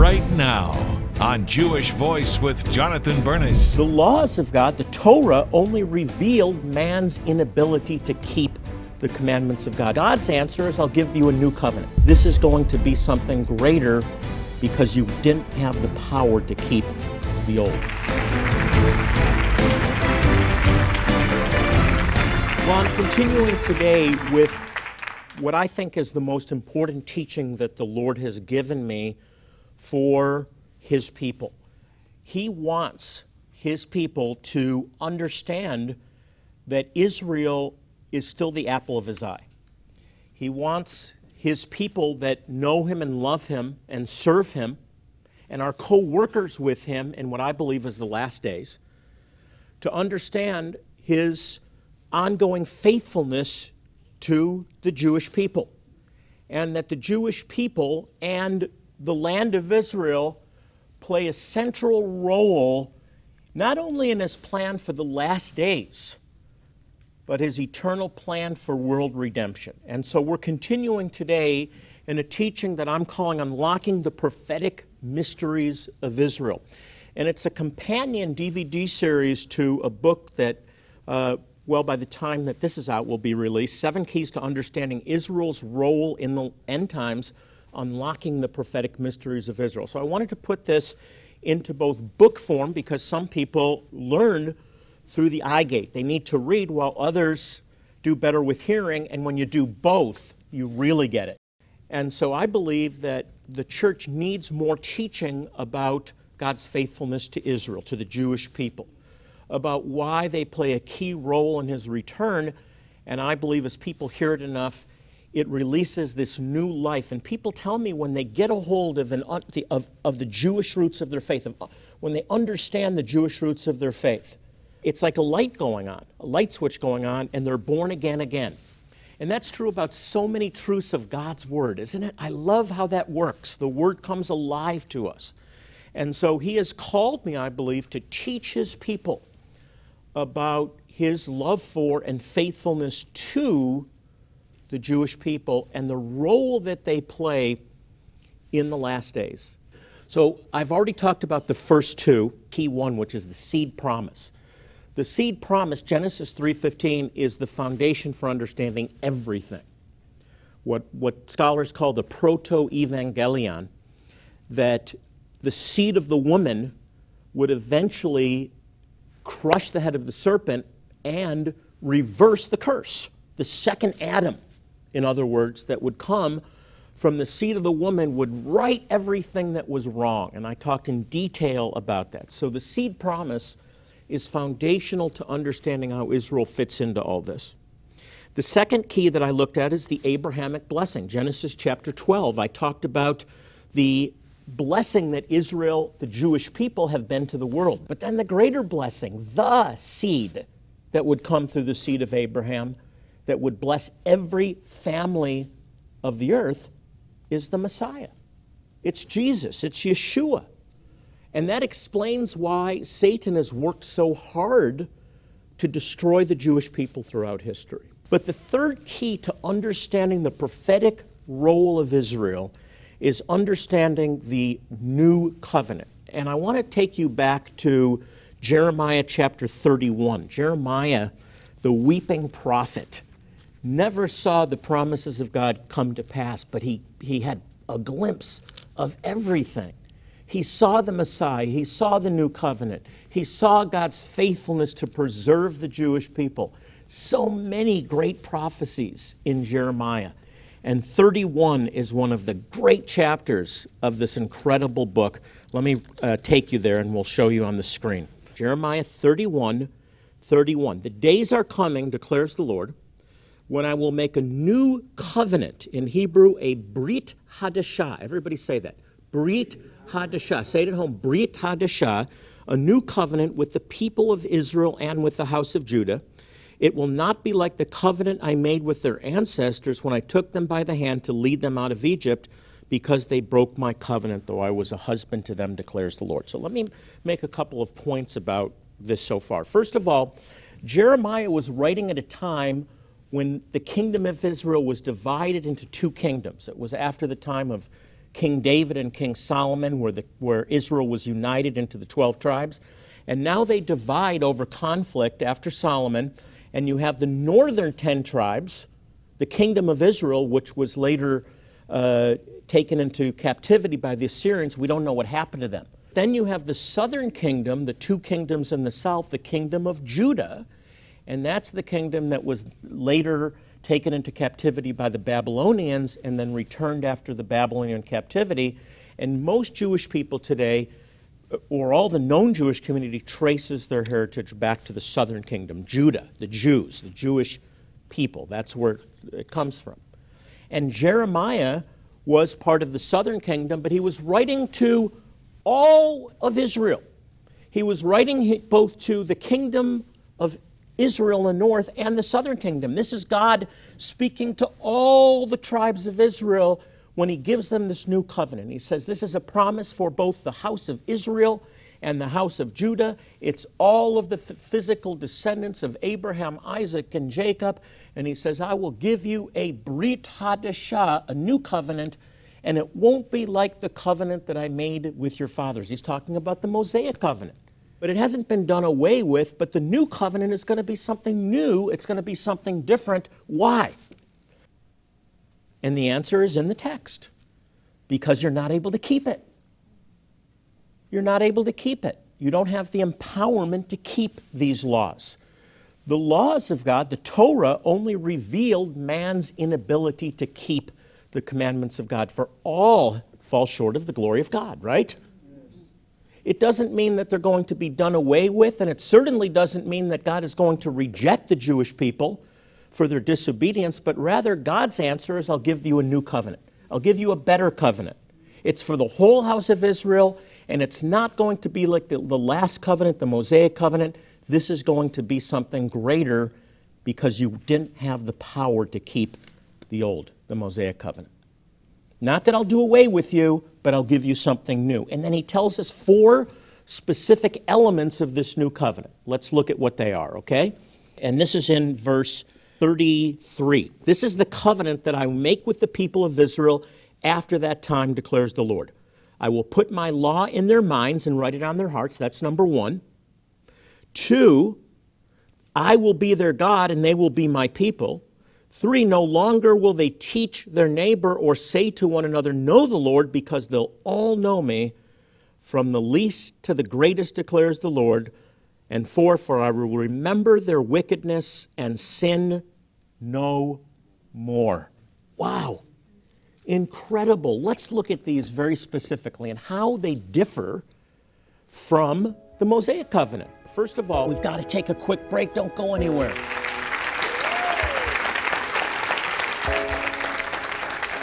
right now on Jewish Voice with Jonathan Bernis. The laws of God, the Torah, only revealed man's inability to keep the commandments of God. God's answer is, I'll give you a new covenant. This is going to be something greater because you didn't have the power to keep the old. Well, I'm continuing today with what I think is the most important teaching that the Lord has given me for His people. He wants His people to understand that Israel is still the apple of His eye. He wants His people that know Him and love Him and serve Him and are co workers with Him in what I believe is the last days to understand His ongoing faithfulness to the Jewish people. And that the Jewish people and the land of Israel play a central role not only in his plan for the last days, but his eternal plan for world redemption. And so we're continuing today in a teaching that I'm calling Unlocking the Prophetic Mysteries of Israel. And it's a companion DVD series to a book that uh, well, by the time that this is out, will be released Seven Keys to Understanding Israel's Role in the End Times, Unlocking the Prophetic Mysteries of Israel. So I wanted to put this into both book form because some people learn through the eye gate. They need to read while others do better with hearing, and when you do both, you really get it. And so I believe that the church needs more teaching about God's faithfulness to Israel, to the Jewish people about why they play a key role in his return. And I believe as people hear it enough, it releases this new life. And people tell me when they get a hold of, an, of, of the Jewish roots of their faith, of, uh, when they understand the Jewish roots of their faith, it's like a light going on, a light switch going on, and they're born again again. And that's true about so many truths of God's Word, isn't it? I love how that works. The Word comes alive to us. And so He has called me, I believe, to teach His people about his love for and faithfulness to the Jewish people and the role that they play in the last days. So I've already talked about the first two, key one, which is the seed promise. The seed promise, Genesis 3:15, is the foundation for understanding everything. What, what scholars call the protoevangelium, that the seed of the woman would eventually crush the head of the serpent and reverse the curse. The second Adam, in other words, that would come from the seed of the woman would right everything that was wrong. And I talked in detail about that. So the seed promise is foundational to understanding how Israel fits into all this. The second key that I looked at is the Abrahamic blessing. Genesis chapter 12. I talked about the blessing that Israel, the Jewish people, have been to the world. But then the greater blessing, the seed that would come through the seed of Abraham, that would bless every family of the earth, is the Messiah. It's Jesus, it's Yeshua. And that explains why Satan has worked so hard to destroy the Jewish people throughout history. But the third key to understanding the prophetic role of Israel is understanding the new covenant. And I want to take you back to Jeremiah chapter 31. Jeremiah, the weeping prophet, never saw the promises of God come to pass, but he, he had a glimpse of everything. He saw the Messiah, he saw the new covenant, he saw God's faithfulness to preserve the Jewish people. So many great prophecies in Jeremiah. And 31 is one of the great chapters of this incredible book. Let me uh, take you there and we'll show you on the screen. Jeremiah 31 31. The days are coming, declares the Lord, when I will make a new covenant. In Hebrew, a Brit Hadashah. Everybody say that. Brit Hadashah. Say it at home. Brit Hadashah. A new covenant with the people of Israel and with the house of Judah it will not be like the covenant I made with their ancestors when I took them by the hand to lead them out of Egypt, because they broke my covenant, though I was a husband to them, declares the Lord. So let me make a couple of points about this so far. First of all, Jeremiah was writing at a time when the kingdom of Israel was divided into two kingdoms. It was after the time of King David and King Solomon, where, the, where Israel was united into the 12 tribes. And now they divide over conflict after Solomon, and you have the northern 10 tribes, the kingdom of Israel, which was later uh, taken into captivity by the Assyrians. We don't know what happened to them. Then you have the southern kingdom, the two kingdoms in the south, the kingdom of Judah, and that's the kingdom that was later taken into captivity by the Babylonians and then returned after the Babylonian captivity. And most Jewish people today, uh, or all the known Jewish community, traces their heritage back to the southern kingdom, Judah, the Jews, the Jewish people. That's where it comes from. And Jeremiah was part of the southern kingdom, but he was writing to all of Israel. He was writing both to the kingdom of Israel the north and the southern kingdom. This is God speaking to all the tribes of Israel when he gives them this new covenant. He says, This is a promise for both the house of Israel and the house of Judah. It's all of the physical descendants of Abraham, Isaac, and Jacob. And he says, I will give you a Brit Hadashah, a new covenant, and it won't be like the covenant that I made with your fathers. He's talking about the Mosaic covenant but it hasn't been done away with. But the new covenant is going to be something new, it's going to be something different. Why? And the answer is in the text because you're not able to keep it. You're not able to keep it. You don't have the empowerment to keep these laws. The laws of God, the Torah, only revealed man's inability to keep the commandments of God, for all fall short of the glory of God, right? It doesn't mean that they're going to be done away with, and it certainly doesn't mean that God is going to reject the Jewish people for their disobedience, but rather God's answer is I'll give you a new covenant. I'll give you a better covenant. It's for the whole house of Israel, and it's not going to be like the, the last covenant, the Mosaic covenant. This is going to be something greater because you didn't have the power to keep the old, the Mosaic covenant. Not that I'll do away with you, but I'll give you something new. And then he tells us four specific elements of this new covenant. Let's look at what they are, okay? And this is in verse 33. This is the covenant that I make with the people of Israel after that time, declares the Lord. I will put my law in their minds and write it on their hearts. That's number one. Two, I will be their God and they will be my people. Three, no longer will they teach their neighbor or say to one another, Know the Lord, because they'll all know me, from the least to the greatest, declares the Lord. And four, for I will remember their wickedness and sin no more. Wow. Incredible. Let's look at these very specifically and how they differ from the Mosaic covenant. First of all, we've got to take a quick break. Don't go anywhere.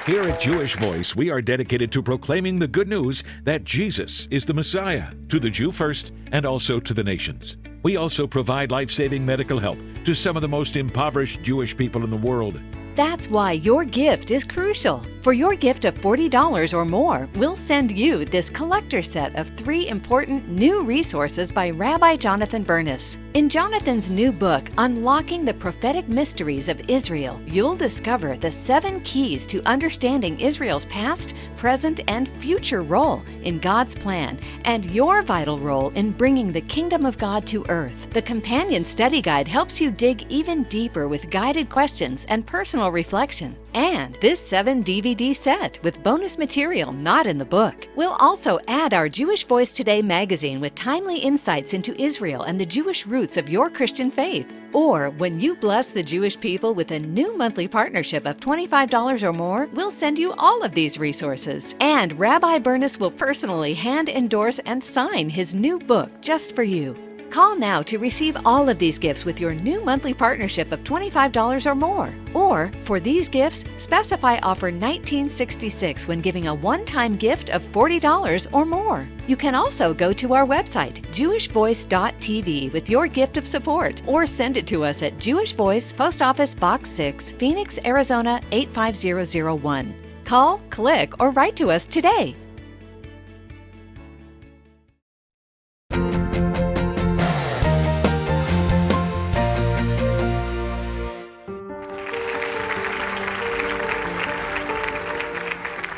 Here at Jewish Voice, we are dedicated to proclaiming the good news that Jesus is the Messiah, to the Jew first and also to the nations. We also provide life saving medical help to some of the most impoverished Jewish people in the world. That's why your gift is crucial. For your gift of $40 or more, we'll send you this collector set of three important new resources by Rabbi Jonathan Bernis. In Jonathan's new book, Unlocking the Prophetic Mysteries of Israel, you'll discover the seven keys to understanding Israel's past, present, and future role in God's plan and your vital role in bringing the kingdom of God to earth. The companion study guide helps you dig even deeper with guided questions and personal reflection. And this 7 DVD set with bonus material not in the book. We'll also add our Jewish Voice Today magazine with timely insights into Israel and the Jewish roots of your Christian faith. Or when you bless the Jewish people with a new monthly partnership of $25 or more, we'll send you all of these resources. And Rabbi Bernis will personally hand endorse and sign his new book just for you. Call now to receive all of these gifts with your new monthly partnership of $25 or more. Or, for these gifts, specify offer 1966 when giving a one time gift of $40 or more. You can also go to our website, jewishvoice.tv, with your gift of support, or send it to us at Jewish Voice, Post Office Box 6, Phoenix, Arizona 85001. Call, click, or write to us today.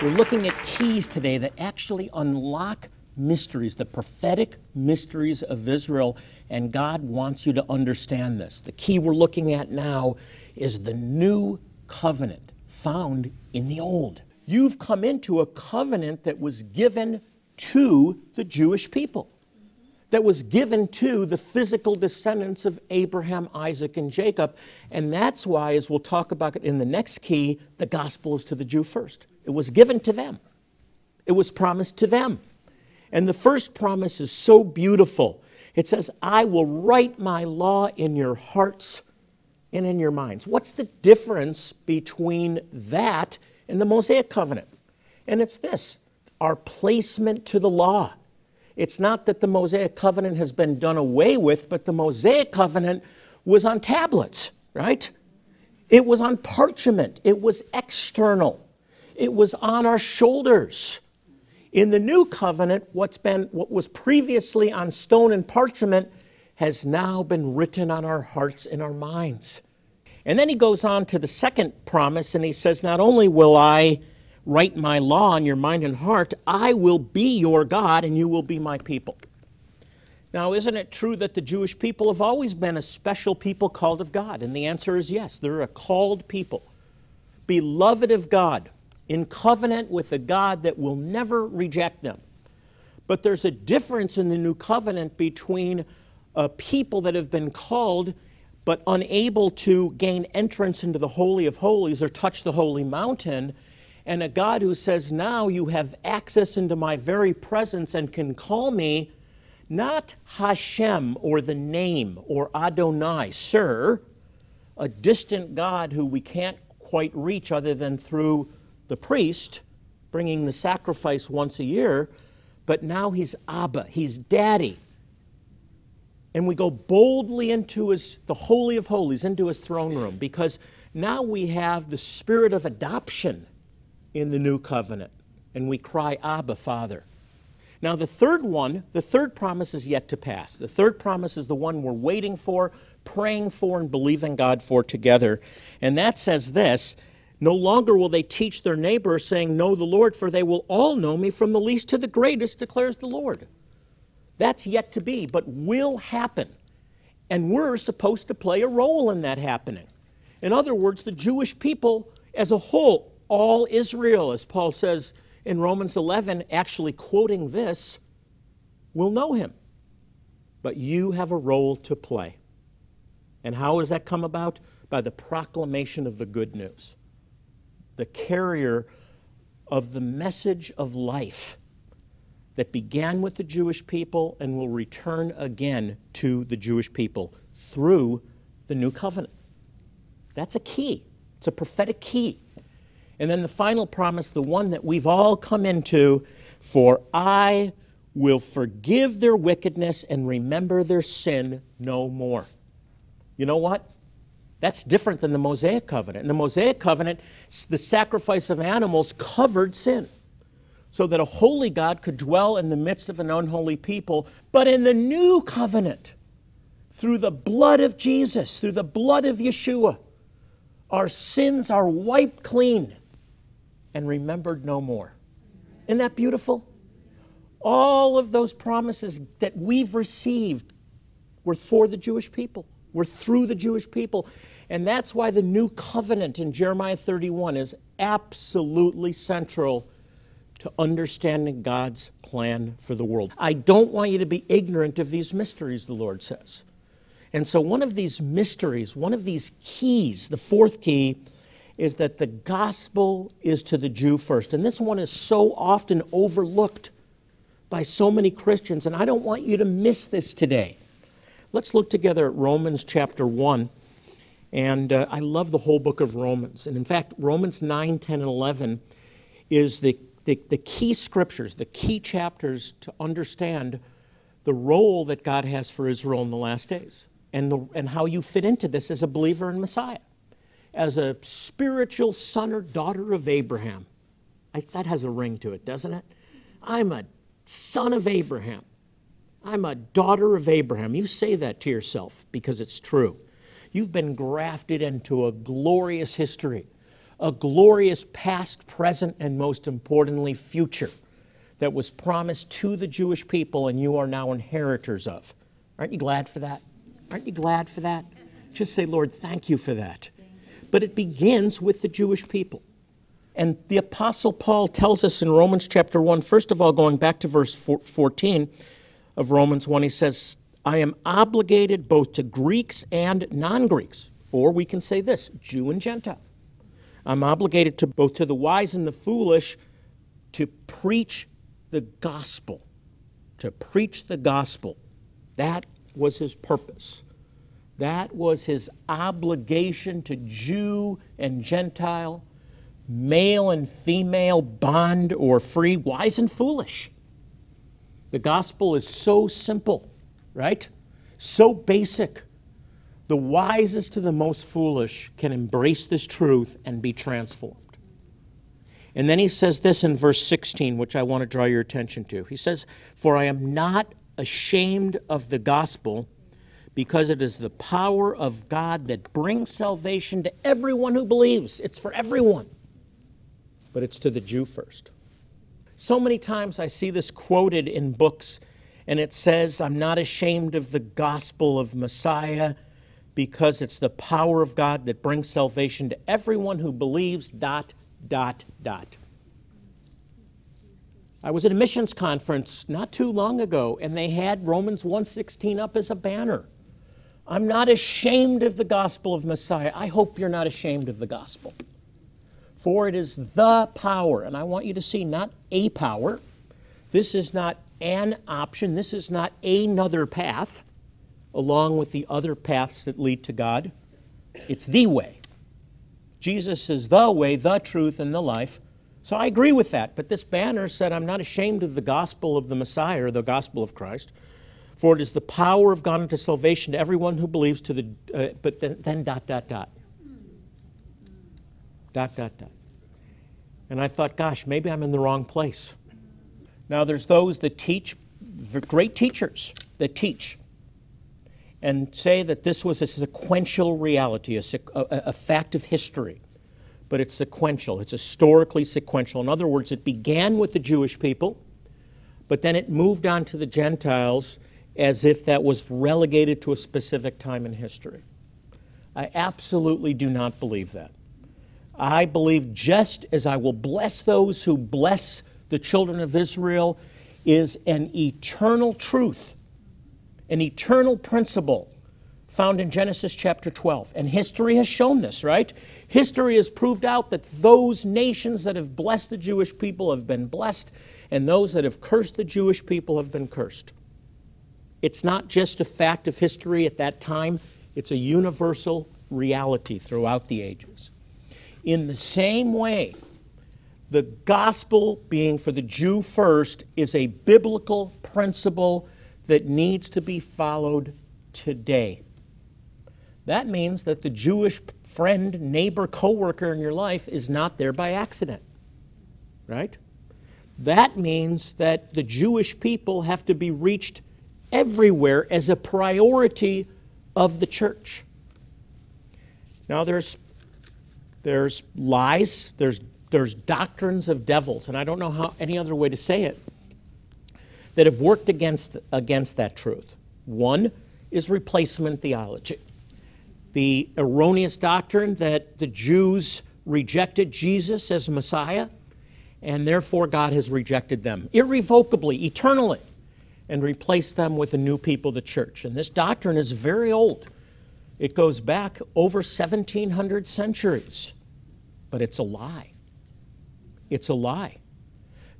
We're looking at keys today that actually unlock mysteries, the prophetic mysteries of Israel, and God wants you to understand this. The key we're looking at now is the new covenant found in the old. You've come into a covenant that was given to the Jewish people, that was given to the physical descendants of Abraham, Isaac, and Jacob. And that's why, as we'll talk about it in the next key, the gospel is to the Jew first. It was given to them, it was promised to them. And the first promise is so beautiful. It says, I will write my law in your hearts and in your minds. What's the difference between that and the Mosaic covenant? And it's this our placement to the law. It's not that the Mosaic covenant has been done away with, but the Mosaic covenant was on tablets, right? It was on parchment, it was external, it was on our shoulders. In the new covenant, what's been what was previously on stone and parchment has now been written on our hearts and our minds. And then he goes on to the second promise and he says, Not only will I write my law on your mind and heart, I will be your God and you will be my people. Now, isn't it true that the Jewish people have always been a special people called of God? And the answer is yes, they're a called people, beloved of God in covenant with a God that will never reject them. But there's a difference in the new covenant between a people that have been called but unable to gain entrance into the Holy of Holies or touch the holy mountain, and a God who says, Now you have access into my very presence and can call me not Hashem or the name or Adonai, sir, a distant God who we can't quite reach other than through the priest bringing the sacrifice once a year, but now he's Abba, he's daddy. And we go boldly into his, the Holy of Holies, into his throne room, because now we have the spirit of adoption in the new covenant. And we cry, Abba, Father. Now, the third one, the third promise is yet to pass. The third promise is the one we're waiting for, praying for, and believing God for together. And that says this no longer will they teach their neighbor, saying, Know the Lord, for they will all know me from the least to the greatest, declares the Lord. That's yet to be, but will happen. And we're supposed to play a role in that happening. In other words, the Jewish people as a whole, all Israel, as Paul says in Romans 11, actually quoting this, will know him. But you have a role to play. And how does that come about? By the proclamation of the good news the carrier of the message of life that began with the Jewish people and will return again to the Jewish people through the new covenant. That's a key, it's a prophetic key. And then the final promise, the one that we've all come into for I will forgive their wickedness and remember their sin no more. You know what? That's different than the Mosaic covenant. In the Mosaic covenant, the sacrifice of animals covered sin so that a holy God could dwell in the midst of an unholy people. But in the new covenant, through the blood of Jesus, through the blood of Yeshua, our sins are wiped clean and remembered no more. Isn't that beautiful? All of those promises that we've received were for the Jewish people. We're through the Jewish people. And that's why the new covenant in Jeremiah 31 is absolutely central to understanding God's plan for the world. I don't want you to be ignorant of these mysteries, the Lord says. And so, one of these mysteries, one of these keys, the fourth key, is that the gospel is to the Jew first. And this one is so often overlooked by so many Christians, and I don't want you to miss this today. Let's look together at Romans chapter 1. And uh, I love the whole book of Romans. And in fact, Romans 9, 10, and 11 is the, the, the key scriptures, the key chapters to understand the role that God has for Israel in the last days and, the, and how you fit into this as a believer in Messiah, as a spiritual son or daughter of Abraham. I, that has a ring to it, doesn't it? I'm a son of Abraham. I'm a daughter of Abraham. You say that to yourself because it's true. You've been grafted into a glorious history a glorious past, present, and most importantly, future that was promised to the Jewish people and you are now inheritors of. Aren't you glad for that? Aren't you glad for that? Just say, Lord, thank you for that. But it begins with the Jewish people. And the Apostle Paul tells us in Romans chapter 1, first of all, going back to verse 14 of Romans 1, he says, I am obligated both to Greeks and non Greeks. Or we can say this Jew and Gentile. I'm obligated to both to the wise and the foolish to preach the gospel. To preach the gospel. That was his purpose. That was his obligation to Jew and Gentile, male and female, bond or free, wise and foolish. The gospel is so simple, right? So basic. The wisest to the most foolish can embrace this truth and be transformed. And then he says this in verse 16, which I want to draw your attention to. He says, For I am not ashamed of the gospel because it is the power of God that brings salvation to everyone who believes. It's for everyone, but it's to the Jew first. So many times I see this quoted in books, and it says, I'm not ashamed of the gospel of Messiah because it's the power of God that brings salvation to everyone who believes, dot, dot, dot. I was at a missions conference not too long ago, and they had Romans 1.16 up as a banner. I'm not ashamed of the gospel of Messiah. I hope you're not ashamed of the gospel. For it is the power, and I want you to see not a power. This is not an option. This is not another path along with the other paths that lead to God. It's the way. Jesus is the way, the truth, and the life. So I agree with that. But this banner said, I'm not ashamed of the gospel of the Messiah or the gospel of Christ. For it is the power of God unto salvation to everyone who believes to the, uh, but then, then dot, dot, dot. Dot, dot, dot. And I thought, gosh, maybe I'm in the wrong place. Now, there's those that teach, great teachers that teach, and say that this was a sequential reality, a, a, a fact of history. But it's sequential, it's historically sequential. In other words, it began with the Jewish people, but then it moved on to the Gentiles as if that was relegated to a specific time in history. I absolutely do not believe that. I believe just as I will bless those who bless the children of Israel is an eternal truth, an eternal principle found in Genesis chapter 12. And history has shown this, right? History has proved out that those nations that have blessed the Jewish people have been blessed, and those that have cursed the Jewish people have been cursed. It's not just a fact of history at that time, it's a universal reality throughout the ages. In the same way, the gospel being for the Jew first is a biblical principle that needs to be followed today. That means that the Jewish friend, neighbor, coworker in your life is not there by accident. Right? That means that the Jewish people have to be reached everywhere as a priority of the church. Now, there's, there's lies, there's, there's doctrines of devils, and I don't know how, any other way to say it, that have worked against, against that truth. One is replacement theology. The erroneous doctrine that the Jews rejected Jesus as Messiah, and therefore God has rejected them irrevocably, eternally and replaced them with a new people, the church. And this doctrine is very old. It goes back over 1700 centuries. But it's a lie. It's a lie.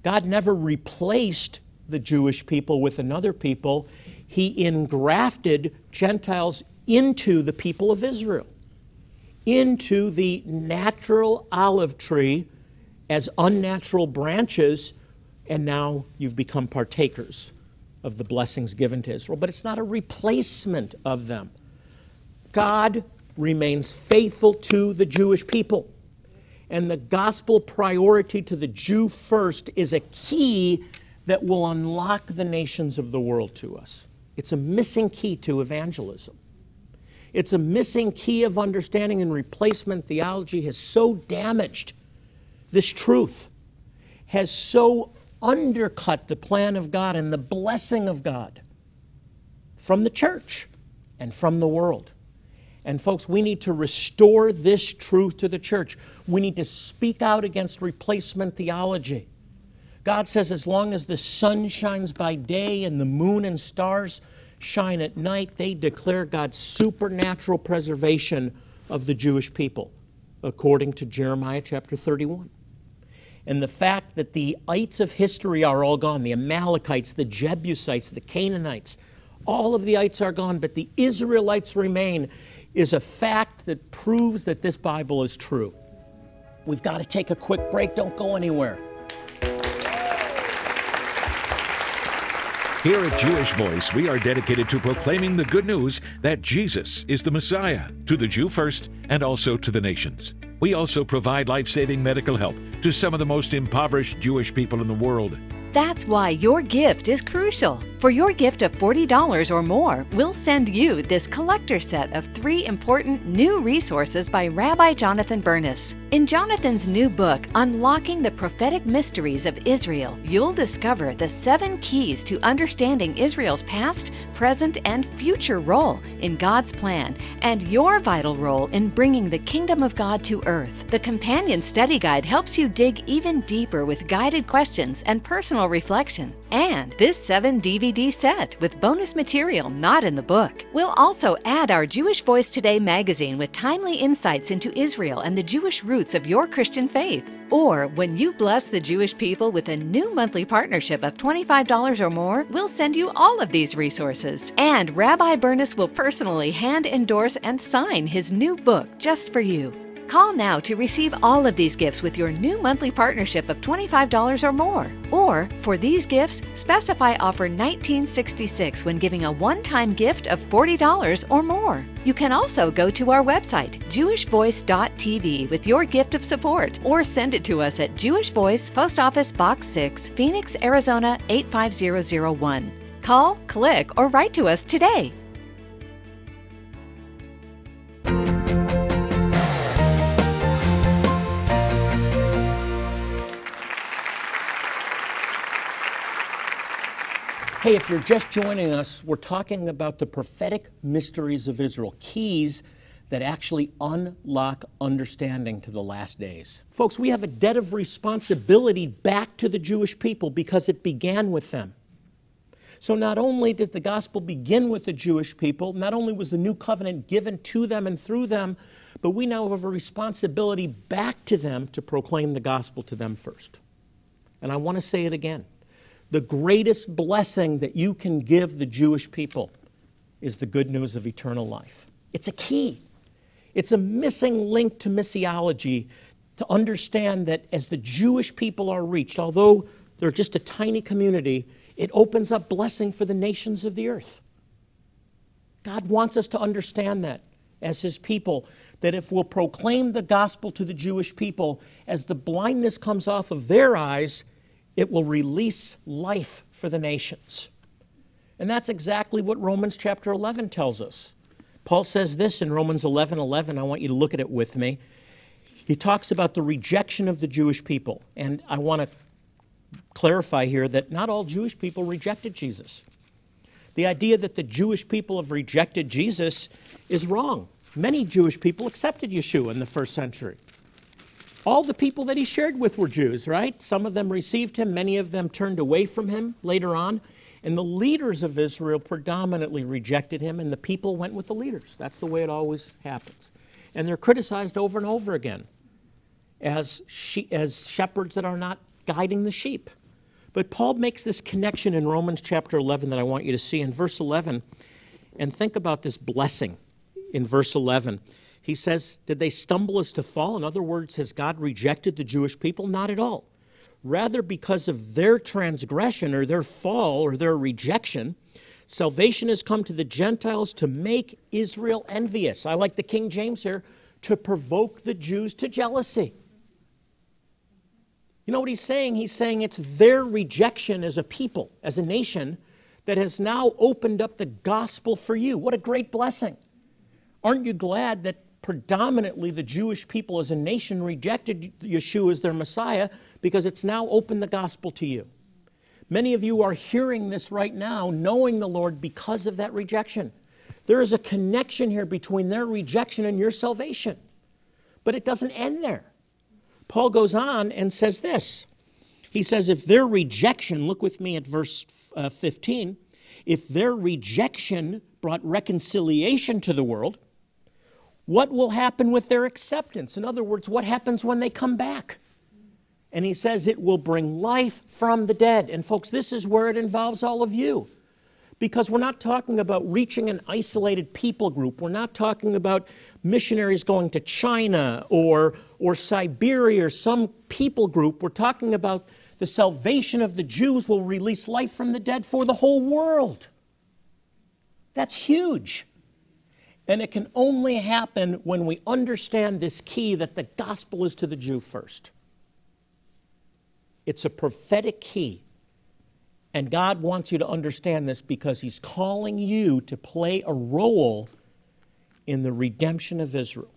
God never replaced the Jewish people with another people, He engrafted Gentiles into the people of Israel, into the natural olive tree as unnatural branches, and now you've become partakers of the blessings given to Israel, but it's not a replacement of them. God remains faithful to the Jewish people. And the gospel priority to the Jew first is a key that will unlock the nations of the world to us. It's a missing key to evangelism. It's a missing key of understanding, and replacement theology has so damaged this truth, has so undercut the plan of God and the blessing of God from the church and from the world. And, folks, we need to restore this truth to the church. We need to speak out against replacement theology. God says, as long as the sun shines by day and the moon and stars shine at night, they declare God's supernatural preservation of the Jewish people, according to Jeremiah chapter 31. And the fact that the ites of history are all gone the Amalekites, the Jebusites, the Canaanites all of the ites are gone, but the Israelites remain is a fact that proves that this Bible is true. We've got to take a quick break. Don't go anywhere. Here at Jewish Voice, we are dedicated to proclaiming the good news that Jesus is the Messiah, to the Jew first and also to the nations. We also provide life saving medical help to some of the most impoverished Jewish people in the world. That's why your gift is crucial. For your gift of $40 or more, we'll send you this collector set of three important new resources by Rabbi Jonathan Bernis. In Jonathan's new book, Unlocking the Prophetic Mysteries of Israel, you'll discover the seven keys to understanding Israel's past, present, and future role in God's plan and your vital role in bringing the kingdom of God to earth. The companion study guide helps you dig even deeper with guided questions and personal reflection. And this 7 DVD set with bonus material not in the book. We'll also add our Jewish Voice Today magazine with timely insights into Israel and the Jewish roots of your Christian faith. Or when you bless the Jewish people with a new monthly partnership of $25 or more, we'll send you all of these resources. And Rabbi Bernis will personally hand endorse and sign his new book just for you. Call now to receive all of these gifts with your new monthly partnership of $25 or more. Or, for these gifts, specify offer 1966 when giving a one time gift of $40 or more. You can also go to our website, jewishvoice.tv, with your gift of support, or send it to us at Jewish Voice, Post Office Box 6, Phoenix, Arizona 85001. Call, click, or write to us today. Hey, if you're just joining us, we're talking about the prophetic mysteries of Israel, keys that actually unlock understanding to the last days. Folks, we have a debt of responsibility back to the Jewish people because it began with them. So, not only does the gospel begin with the Jewish people, not only was the new covenant given to them and through them, but we now have a responsibility back to them to proclaim the gospel to them first. And I want to say it again the greatest blessing that you can give the Jewish people is the good news of eternal life. It's a key. It's a missing link to missiology to understand that as the Jewish people are reached, although they're just a tiny community, it opens up blessing for the nations of the earth. God wants us to understand that as His people, that if we'll proclaim the gospel to the Jewish people, as the blindness comes off of their eyes, it will release life for the nations. And that's exactly what Romans chapter 11 tells us. Paul says this in Romans 11 11. I want you to look at it with me. He talks about the rejection of the Jewish people. And I want to clarify here that not all Jewish people rejected Jesus. The idea that the Jewish people have rejected Jesus is wrong. Many Jewish people accepted Yeshua in the first century. All the people that he shared with were Jews, right? Some of them received him, many of them turned away from him later on. And the leaders of Israel predominantly rejected him, and the people went with the leaders. That's the way it always happens. And they're criticized over and over again as, she, as shepherds that are not guiding the sheep. But Paul makes this connection in Romans chapter 11 that I want you to see in verse 11. And think about this blessing in verse 11. He says, Did they stumble as to fall? In other words, has God rejected the Jewish people? Not at all. Rather, because of their transgression or their fall or their rejection, salvation has come to the Gentiles to make Israel envious. I like the King James here to provoke the Jews to jealousy. You know what he's saying? He's saying it's their rejection as a people, as a nation, that has now opened up the gospel for you. What a great blessing. Aren't you glad that predominantly the Jewish people as a nation rejected Yeshua as their Messiah because it's now opened the gospel to you? Many of you are hearing this right now, knowing the Lord because of that rejection. There is a connection here between their rejection and your salvation. But it doesn't end there. Paul goes on and says this. He says, if their rejection, look with me at verse uh, 15, if their rejection brought reconciliation to the world, what will happen with their acceptance? In other words, what happens when they come back? And he says it will bring life from the dead. And folks, this is where it involves all of you. Because we're not talking about reaching an isolated people group. We're not talking about missionaries going to China or, or Siberia or some people group. We're talking about the salvation of the Jews will release life from the dead for the whole world. That's huge. And it can only happen when we understand this key that the gospel is to the Jew first. It's a prophetic key. And God wants you to understand this because He's calling you to play a role in the redemption of Israel.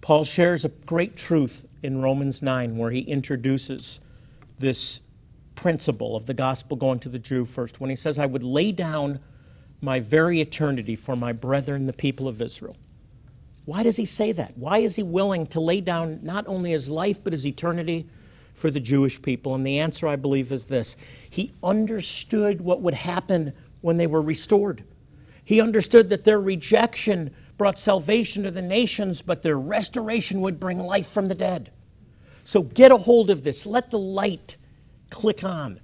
Paul shares a great truth in Romans 9 where he introduces this principle of the gospel going to the Jew first when he says, I would lay down my very eternity for my brethren, the people of Israel. Why does he say that? Why is he willing to lay down not only his life but his eternity for the Jewish people? And the answer, I believe, is this He understood what would happen when they were restored. He understood that their rejection brought salvation to the nations, but their restoration would bring life from the dead. So get a hold of this. Let the light click on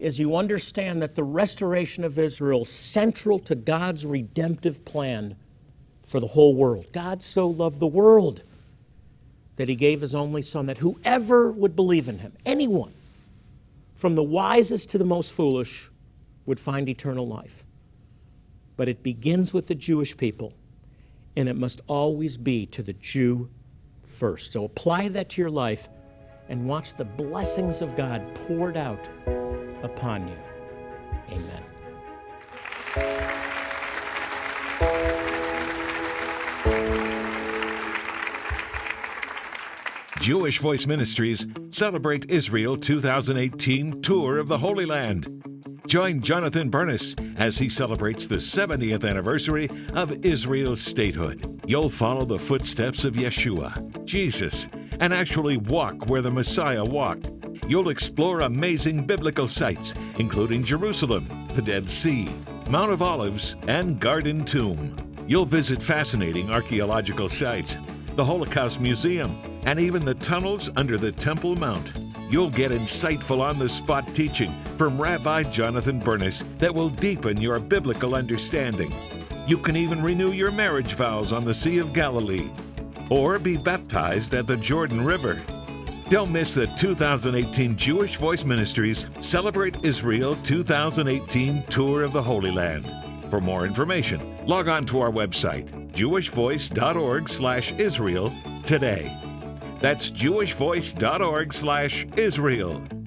as you understand that the restoration of Israel is central to God's redemptive plan for the whole world. God so loved the world that he gave his only son, that whoever would believe in him, anyone, from the wisest to the most foolish, would find eternal life. But it begins with the Jewish people, and it must always be to the Jew first. So apply that to your life and watch the blessings of God poured out upon you. Amen. Jewish Voice Ministries celebrate Israel 2018 tour of the Holy Land. Join Jonathan Bernis as he celebrates the 70th anniversary of Israel's statehood. You'll follow the footsteps of Yeshua, Jesus, and actually walk where the Messiah walked. You'll explore amazing biblical sites, including Jerusalem, the Dead Sea, Mount of Olives, and Garden Tomb. You'll visit fascinating archaeological sites, the Holocaust Museum, and even the tunnels under the Temple Mount. You'll get insightful on the spot teaching from Rabbi Jonathan Bernis that will deepen your biblical understanding. You can even renew your marriage vows on the Sea of Galilee or be baptized at the Jordan River. Don't miss the 2018 Jewish Voice Ministries Celebrate Israel 2018 Tour of the Holy Land. For more information, log on to our website, jewishvoice.org slash Israel today. That's jewishvoice.org/israel.